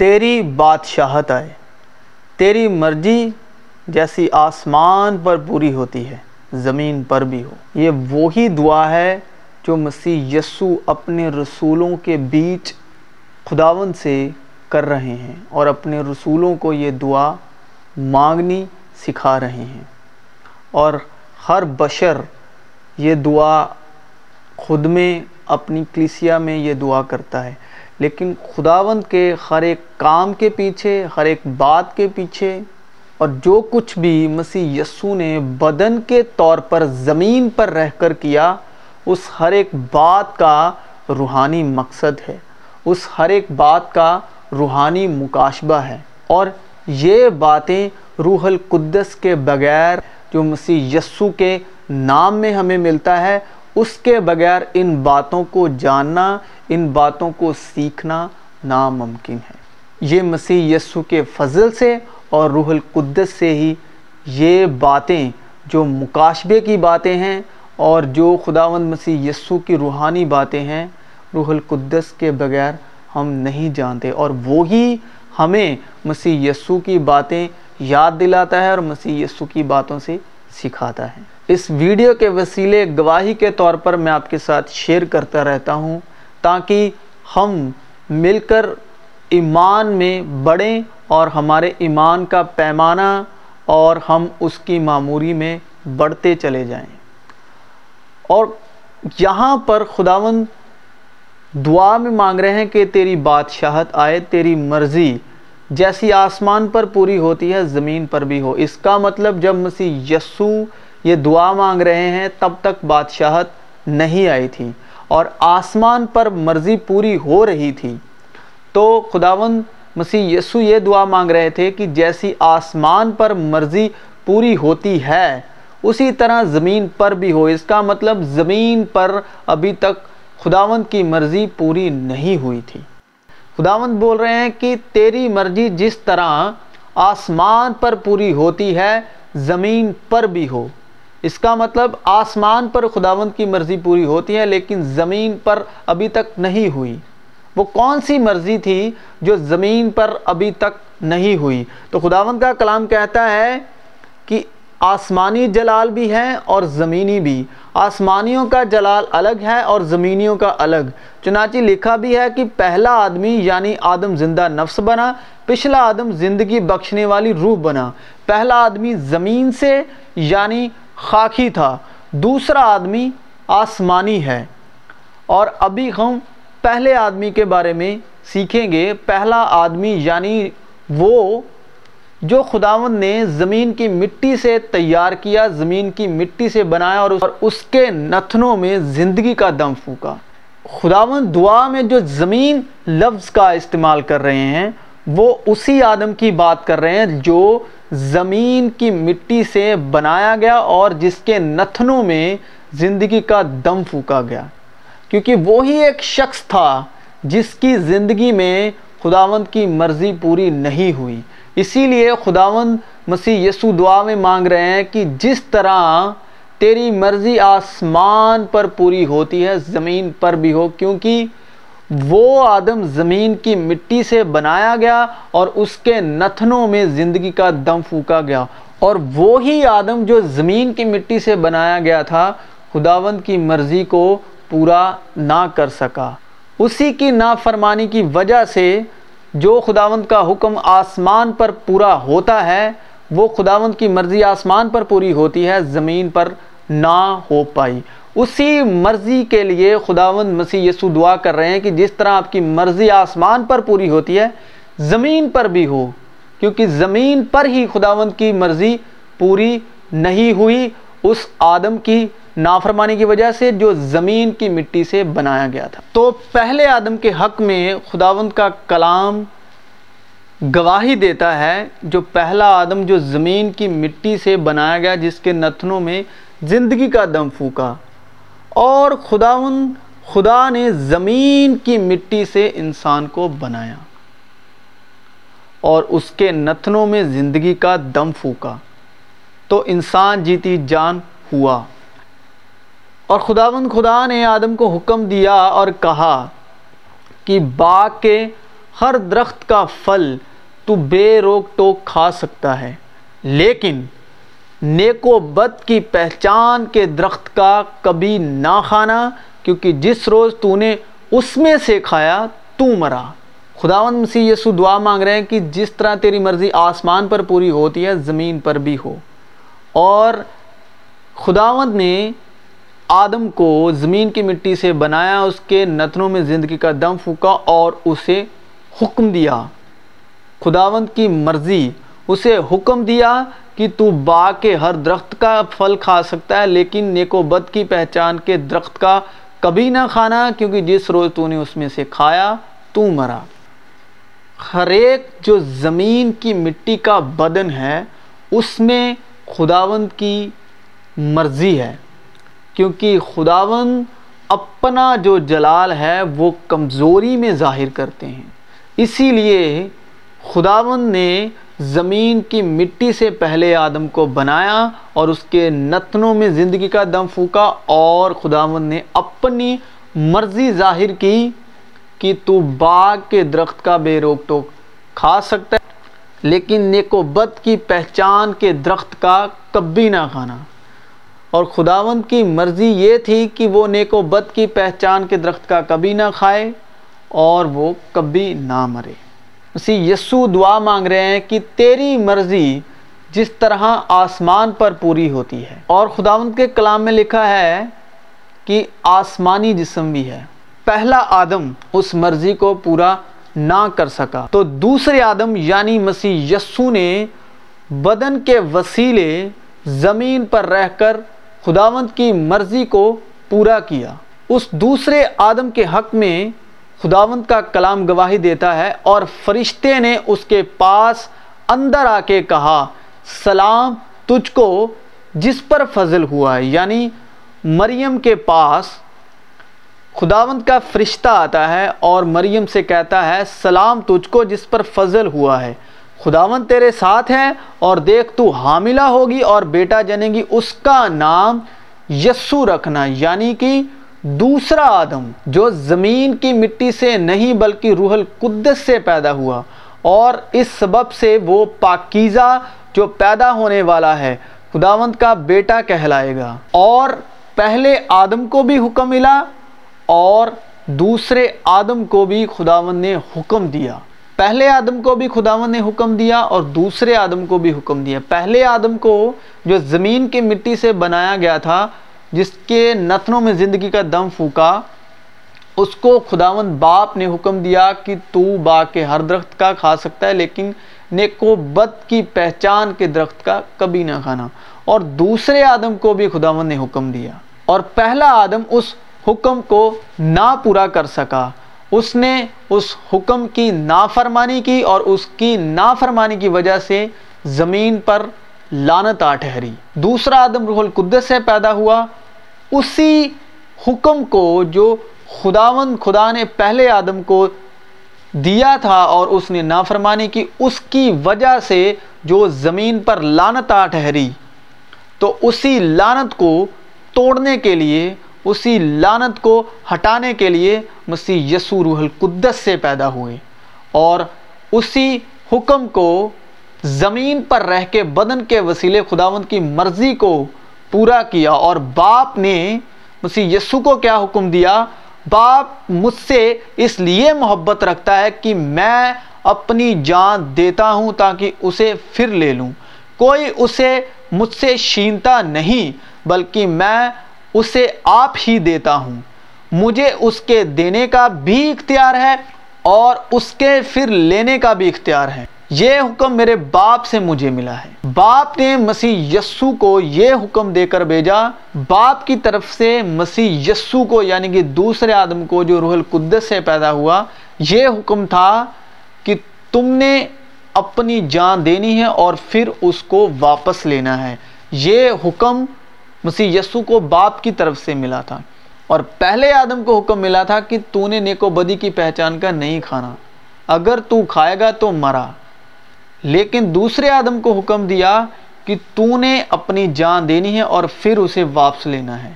تیری بادشاہت آئے۔ تیری مرضی جیسی آسمان پر پوری ہوتی ہے، زمین پر بھی ہو۔ یہ وہی دعا ہے جو مسیح یسو اپنے رسولوں کے بیچ خداون سے کر رہے ہیں اور اپنے رسولوں کو یہ دعا مانگنی سکھا رہے ہیں۔ اور ہر بشر یہ دعا خود میں، اپنی کلیسیا میں یہ دعا کرتا ہے۔ لیکن خداوند کے ہر ایک کام کے پیچھے، ہر ایک بات کے پیچھے اور جو کچھ بھی مسیح یسو نے بدن کے طور پر زمین پر رہ کر کیا، اس ہر ایک بات کا روحانی مقصد ہے۔ اس ہر ایک بات کا روحانی مکاشبہ ہے۔ اور یہ باتیں روح القدس کے بغیر جو مسیح یسو کے نام میں ہمیں ملتا ہے اس کے بغیر ان باتوں کو جاننا، ان باتوں کو سیکھنا ناممکن ہے۔ یہ مسیح یسو کے فضل سے اور روح القدس سے ہی یہ باتیں جو مکاشبے کی باتیں ہیں اور جو خداوند مسیح یسو کی روحانی باتیں ہیں، روح القدس کے بغیر ہم نہیں جانتے۔ اور وہی ہمیں مسیح یسو کی باتیں یاد دلاتا ہے اور مسیح یسو کی باتوں سے سکھاتا ہے۔ اس ویڈیو کے وسیلے گواہی کے طور پر میں آپ کے ساتھ شیئر کرتا رہتا ہوں تاکہ ہم مل کر ایمان میں بڑھیں اور ہمارے ایمان کا پیمانہ اور ہم اس کی معموری میں بڑھتے چلے جائیں۔ اور یہاں پر خداون دعا میں مانگ رہے ہیں کہ تیری بادشاہت آئے، تیری مرضی جیسی آسمان پر پوری ہوتی ہے، زمین پر بھی ہو۔ اس کا مطلب جب مسیح یسو یہ دعا مانگ رہے ہیں، تب تک بادشاہت نہیں آئی تھی اور آسمان پر مرضی پوری ہو رہی تھی۔ تو خداون مسیح یسو یہ دعا مانگ رہے تھے کہ جیسی آسمان پر مرضی پوری ہوتی ہے، اسی طرح زمین پر بھی ہو۔ اس کا مطلب زمین پر ابھی تک خداوند کی مرضی پوری نہیں ہوئی تھی۔ خداوند بول رہے ہیں کہ تیری مرضی جس طرح آسمان پر پوری ہوتی ہے، زمین پر بھی ہو۔ اس کا مطلب آسمان پر خداوند کی مرضی پوری ہوتی ہے، لیکن زمین پر ابھی تک نہیں ہوئی۔ وہ کون سی مرضی تھی جو زمین پر ابھی تک نہیں ہوئی؟ تو خداوند کا کلام کہتا ہے کہ آسمانی جلال بھی ہے اور زمینی بھی۔ آسمانیوں کا جلال الگ ہے اور زمینیوں کا الگ۔ چنانچہ لکھا بھی ہے کہ پہلا آدمی یعنی آدم زندہ نفس بنا، پچھلا آدم زندگی بخشنے والی روح بنا۔ پہلا آدمی زمین سے یعنی خاکی تھا۔ دوسرا آدمی آسمانی ہے۔ اور ابھی ہم پہلے آدمی کے بارے میں سیکھیں گے۔ پہلا آدمی یعنی وہ جو خداوند نے زمین کی مٹی سے تیار کیا، زمین کی مٹی سے بنایا اور اس کے نتنوں میں زندگی کا دم پھونکا۔ خداوند دعا میں جو زمین لفظ کا استعمال کر رہے ہیں، وہ اسی آدم کی بات کر رہے ہیں جو زمین کی مٹی سے بنایا گیا اور جس کے نتنوں میں زندگی کا دم پھونکا گیا۔ کیونکہ وہی ایک شخص تھا جس کی زندگی میں خداوند کی مرضی پوری نہیں ہوئی۔ اسی لیے خداوند مسیح یسو دعا میں مانگ رہے ہیں کہ جس طرح تیری مرضی آسمان پر پوری ہوتی ہے، زمین پر بھی ہو، کیونکہ وہ آدم زمین کی مٹی سے بنایا گیا اور اس کے نتنوں میں زندگی کا دم پھونکا گیا۔ اور وہی آدم جو زمین کی مٹی سے بنایا گیا تھا، خداوند کی مرضی کو پورا نہ کر سکا۔ اسی کی نافرمانی کی وجہ سے جو خداوند کا حکم آسمان پر پورا ہوتا ہے، وہ خداوند کی مرضی آسمان پر پوری ہوتی ہے، زمین پر نہ ہو پائی۔ اسی مرضی کے لیے خداوند مسیح یسو دعا کر رہے ہیں کہ جس طرح آپ کی مرضی آسمان پر پوری ہوتی ہے، زمین پر بھی ہو، کیونکہ زمین پر ہی خداوند کی مرضی پوری نہیں ہوئی، اس آدم کی نافرمانی کی وجہ سے جو زمین کی مٹی سے بنایا گیا تھا۔ تو پہلے آدم کے حق میں خداوند کا کلام گواہی دیتا ہے جو پہلا آدم جو زمین کی مٹی سے بنایا گیا، جس کے نتنوں میں زندگی کا دم پھوکا اور خداون خدا نے زمین کی مٹی سے انسان کو بنایا اور اس کے نتنوں میں زندگی کا دم پھوکا تو انسان جیتی جان ہوا اور خداوند خدا نے آدم کو حکم دیا اور کہا کہ باغ کے ہر درخت کا پھل تو بے روک ٹوک کھا سکتا ہے لیکن نیک و بد کی پہچان کے درخت کا کبھی نہ کھانا کیونکہ جس روز تو نے اس میں سے کھایا، تو مرا۔ خداوند مسیح یسو دعا مانگ رہے ہیں کہ جس طرح تیری مرضی آسمان پر پوری ہوتی ہے، زمین پر بھی ہو۔ اور خداوند نے آدم کو زمین کی مٹی سے بنایا، اس کے نتنوں میں زندگی کا دم پھونکا اور اسے حکم دیا۔ خداوند کی مرضی، اسے حکم دیا کہ تو باغ کے ہر درخت کا پھل کھا سکتا ہے، لیکن نیک و بد کی پہچان کے درخت کا کبھی نہ کھانا، کیونکہ جس روز تو نے اس میں سے کھایا، تو مرا۔ ہر ایک جو زمین کی مٹی کا بدن ہے، اس میں خداوند کی مرضی ہے۔ کیونکہ خداوند اپنا جو جلال ہے، وہ کمزوری میں ظاہر کرتے ہیں۔ اسی لیے خداوند نے زمین کی مٹی سے پہلے آدم کو بنایا اور اس کے نتنوں میں زندگی کا دم پھونکا اور خداوند نے اپنی مرضی ظاہر کی کہ تو باغ کے درخت کا بے روک ٹوک کھا سکتا ہے، لیکن نیک و بد کی پہچان کے درخت کا کبھی نہ کھانا۔ اور خداوند کی مرضی یہ تھی کہ وہ نیک و بد کی پہچان کے درخت کا کبھی نہ کھائے اور وہ کبھی نہ مرے۔ اسی یسو دعا مانگ رہے ہیں کہ تیری مرضی جس طرح آسمان پر پوری ہوتی ہے۔ اور خداوند کے کلام میں لکھا ہے کہ آسمانی جسم بھی ہے۔ پہلا آدم اس مرضی کو پورا نہ کر سکا۔ تو دوسرے آدم یعنی مسیح یسو نے بدن کے وسیلے زمین پر رہ کر خداوند کی مرضی کو پورا کیا۔ اس دوسرے آدم کے حق میں خداوند کا کلام گواہی دیتا ہے اور فرشتے نے اس کے پاس اندر آ کے کہا، سلام تجھ کو جس پر فضل ہوا ہے۔ یعنی مریم کے پاس خداوند کا فرشتہ آتا ہے اور مریم سے کہتا ہے، سلام تجھ کو جس پر فضل ہوا ہے۔ خداوند تیرے ساتھ ہے اور دیکھ، تو حاملہ ہوگی اور بیٹا جنے گی، اس کا نام یسو رکھنا۔ یعنی کہ دوسرا آدم جو زمین کی مٹی سے نہیں بلکہ روح القدس سے پیدا ہوا اور اس سبب سے وہ پاکیزہ جو پیدا ہونے والا ہے، خداوند کا بیٹا کہلائے گا۔ اور پہلے آدم کو بھی حکم ملا اور دوسرے آدم کو بھی خداوند نے حکم دیا۔ پہلے آدم کو بھی خداوند نے حکم دیا اور دوسرے آدم کو بھی حکم دیا۔ پہلے آدم کو جو زمین کی مٹی سے بنایا گیا تھا جس کے نتنوں میں زندگی کا دم پھوکا اس کو خداوند باپ نے حکم دیا کہ تو باغ کے ہر درخت کا کھا سکتا ہے، لیکن نیک و بد کی پہچان کے درخت کا کبھی نہ کھانا۔ اور دوسرے آدم کو بھی خداوند نے حکم دیا۔ اور پہلا آدم اس حکم کو نہ پورا کر سکا۔ اس نے اس حکم کی نافرمانی کی اور اس کی نافرمانی کی وجہ سے زمین پر لانت آ ٹھہری۔ دوسرا آدم روح القدس سے پیدا ہوا۔ اسی حکم کو جو خداوند خدا نے پہلے آدم کو دیا تھا اور اس نے نافرمانی کی، اس کی وجہ سے جو زمین پر لانت آ ٹھہری، تو اسی لانت کو توڑنے کے لیے، اسی لانت کو ہٹانے کے لیے مسیح یسو روح القدس سے پیدا ہوئے۔ اور اسی حکم کو زمین پر رہ کے بدن کے وسیلے خداوند کی مرضی کو پورا کیا اور باپ نے مسیح یسو کو کیا حکم دیا؟ باپ مجھ سے اس لیے محبت رکھتا ہے کہ میں اپنی جان دیتا ہوں تاکہ اسے پھر لے لوں۔ کوئی اسے مجھ سے چھینتا نہیں، بلکہ میں اسے آپ ہی دیتا ہوں۔ مجھے اس کے دینے کا بھی اختیار ہے اور اس کے پھر لینے کا بھی اختیار ہے۔ یہ حکم میرے باپ سے مجھے ملا ہے۔ باپ نے مسیح یسو کو یہ حکم دے کر بھیجا، باپ کی طرف سے مسیح یسو کو یعنی کہ دوسرے آدم کو جو روح القدس سے پیدا ہوا، یہ حکم تھا کہ تم نے اپنی جان دینی ہے اور پھر اس کو واپس لینا ہے۔ یہ حکم مسیح یسو کو باپ کی طرف سے ملا تھا۔ اور پہلے آدم کو حکم ملا تھا کہ تو نے نیکو بدی کی پہچان کا نہیں کھانا۔ اگر تو کھائے گا تو مرا۔ لیکن دوسرے آدم کو حکم دیا کہ تو نے اپنی جان دینی ہے اور پھر اسے واپس لینا ہے۔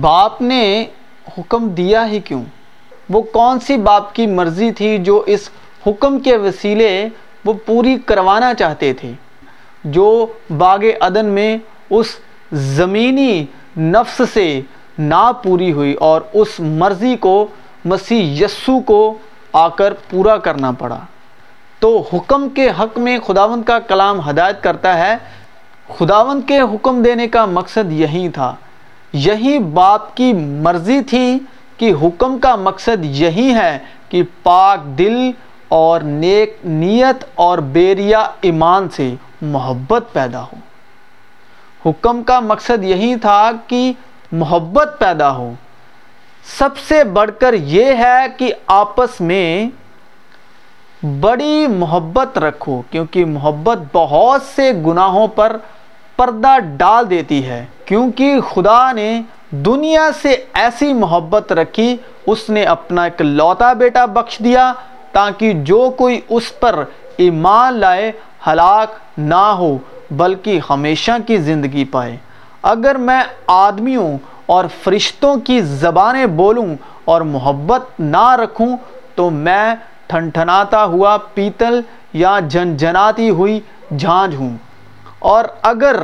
باپ نے حکم دیا ہی کیوں؟ وہ کون سی باپ کی مرضی تھی جو اس حکم کے وسیلے وہ پوری کروانا چاہتے تھے؟ جو باغ عدن میں اس زمینی نفس سے نہ پوری ہوئی اور اس مرضی کو مسیح یسو کو آ کر پورا کرنا پڑا۔ تو حکم کے حق میں خداوند کا کلام ہدایت کرتا ہے۔ خداوند کے حکم دینے کا مقصد یہی تھا۔ یہی باپ کی مرضی تھی کہ حکم کا مقصد یہی ہے کہ پاک دل اور نیک نیت اور بیریا ایمان سے محبت پیدا ہو۔ حکم کا مقصد یہی تھا کہ محبت پیدا ہو۔ سب سے بڑھ کر یہ ہے کہ آپس میں بڑی محبت رکھو، کیونکہ محبت بہت سے گناہوں پر پردہ ڈال دیتی ہے۔ کیونکہ خدا نے دنیا سے ایسی محبت رکھی، اس نے اپنا ایک لوتا بیٹا بخش دیا تاکہ جو کوئی اس پر ایمان لائے، ہلاک نہ ہو، بلکہ ہمیشہ کی زندگی پائے۔ اگر میں آدمیوں اور فرشتوں کی زبانیں بولوں اور محبت نہ رکھوں، تو میں ٹھنٹھناتا ہوا پیتل یا جنجناتی ہوئی جھانج ہوں۔ اور اگر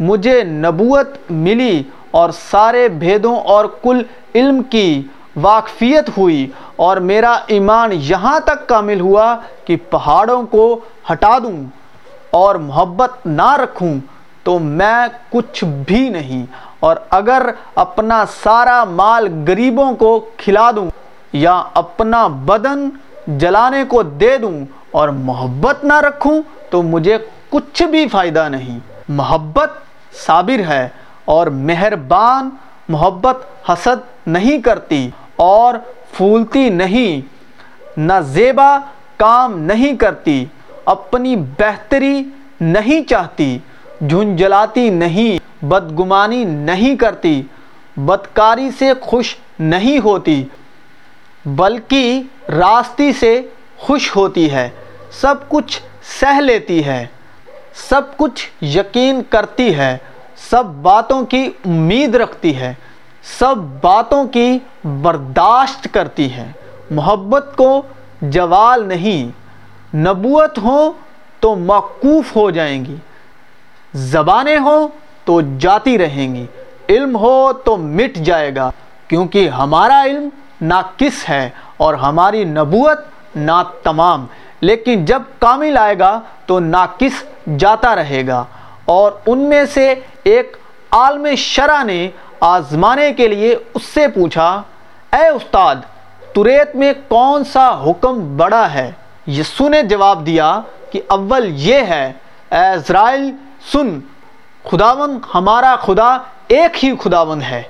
مجھے نبوت ملی اور سارے بھیدوں اور کل علم کی واقفیت ہوئی اور میرا ایمان یہاں تک کامل ہوا کہ پہاڑوں کو ہٹا دوں اور محبت نہ رکھوں تو میں کچھ بھی نہیں۔ اور اگر اپنا سارا مال غریبوں کو کھلا دوں یا اپنا بدن جلانے کو دے دوں اور محبت نہ رکھوں تو مجھے کچھ بھی فائدہ نہیں۔ محبت صابر ہے اور مہربان، محبت حسد نہیں کرتی اور پھولتی نہیں۔ نہ زیبا کام نہیں کرتی، اپنی بہتری نہیں چاہتی۔ جھنجلاتی نہیں، بدگمانی نہیں کرتی۔ بدکاری سے خوش نہیں ہوتی، بلکہ راستی سے خوش ہوتی ہے، سب کچھ سہ لیتی ہے، سب کچھ یقین کرتی ہے، سب باتوں کی امید رکھتی ہے، سب باتوں کی برداشت کرتی ہے۔ محبت کو جوال نہیں، نبوت ہو تو موقوف ہو جائیں گی۔ زبانیں ہوں تو جاتی رہیں گی، علم ہو تو مٹ جائے گا۔ کیونکہ ہمارا علم ناقص ہے اور ہماری نبوت نا تمام لیکن جب کامل آئے گا تو ناقص جاتا رہے گا۔ اور ان میں سے ایک عالم شرع نے آزمانے کے لیے اس سے پوچھا، اے استاد، تریت میں کون سا حکم بڑا ہے؟ یسو نے جواب دیا کہ اول یہ ہے، اے اسرائیل، سن خداون ہمارا خدا ایک ہی خداون ہے۔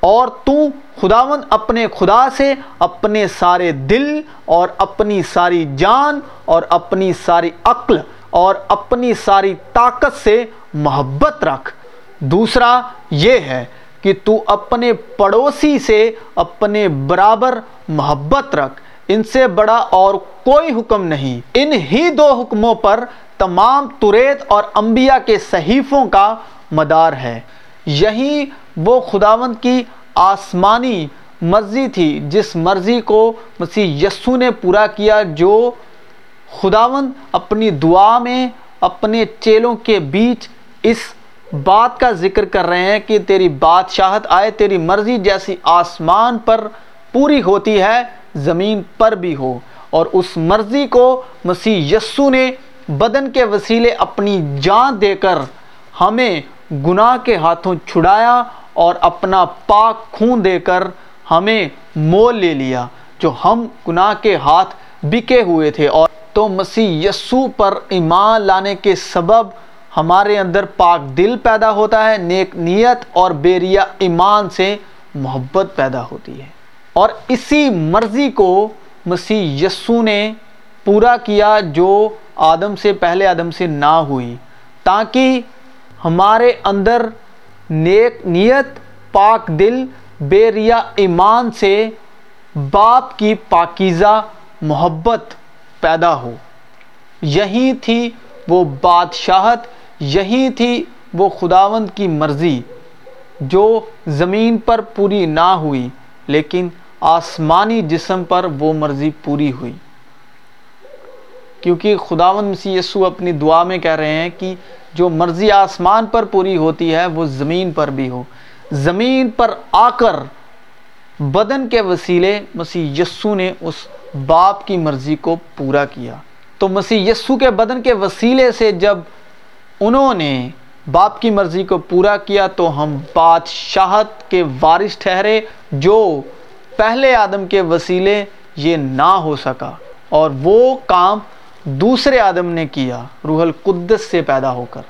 اور تو خداون اپنے خدا سے اپنے سارے دل اور اپنی ساری جان اور اپنی ساری عقل اور اپنی ساری طاقت سے محبت رکھ۔ دوسرا یہ ہے کہ تو اپنے پڑوسی سے اپنے برابر محبت رکھ۔ ان سے بڑا اور کوئی حکم نہیں۔ ان ہی دو حکموں پر تمام تریت اور انبیاء کے صحیفوں کا مدار ہے۔ یہی وہ خداوند کی آسمانی مرضی تھی، جس مرضی کو مسیح یسو نے پورا کیا، جو خداوند اپنی دعا میں اپنے چیلوں کے بیچ اس بات کا ذکر کر رہے ہیں کہ تیری بادشاہت آئے، تیری مرضی جیسی آسمان پر پوری ہوتی ہے، زمین پر بھی ہو۔ اور اس مرضی کو مسیح یسو نے بدن کے وسیلے اپنی جان دے کر ہمیں گناہ کے ہاتھوں چھڑایا اور اپنا پاک خون دے کر ہمیں مول لے لیا، جو ہم گناہ کے ہاتھ بکے ہوئے تھے۔ اور تو مسیح یسو پر ایمان لانے کے سبب ہمارے اندر پاک دل پیدا ہوتا ہے، نیک نیت اور بیریا ایمان سے محبت پیدا ہوتی ہے۔ اور اسی مرضی کو مسیح یسو نے پورا کیا جو آدم سے پہلے آدم سے نہ ہوئی، تاکہ ہمارے اندر نیک نیت، پاک دل، بے ریا ایمان سے باپ کی پاکیزہ محبت پیدا ہو۔ یہی تھی وہ بادشاہت، یہی تھی وہ خداوند کی مرضی جو زمین پر پوری نہ ہوئی، لیکن آسمانی جسم پر وہ مرضی پوری ہوئی۔ کیونکہ خداوند مسیح یسو اپنی دعا میں کہہ رہے ہیں کہ جو مرضی آسمان پر پوری ہوتی ہے، وہ زمین پر بھی ہو۔ زمین پر آ کر بدن کے وسیلے مسیح یسو نے اس باپ کی مرضی کو پورا کیا۔ تو مسیح یسو کے بدن کے وسیلے سے جب انہوں نے باپ کی مرضی کو پورا کیا، تو ہم بادشاہت کے وارث ٹھہرے، جو پہلے آدم کے وسیلے یہ نہ ہو سکا۔ اور وہ کام دوسرے آدم نے کیا روح القدس سے پیدا ہو کر۔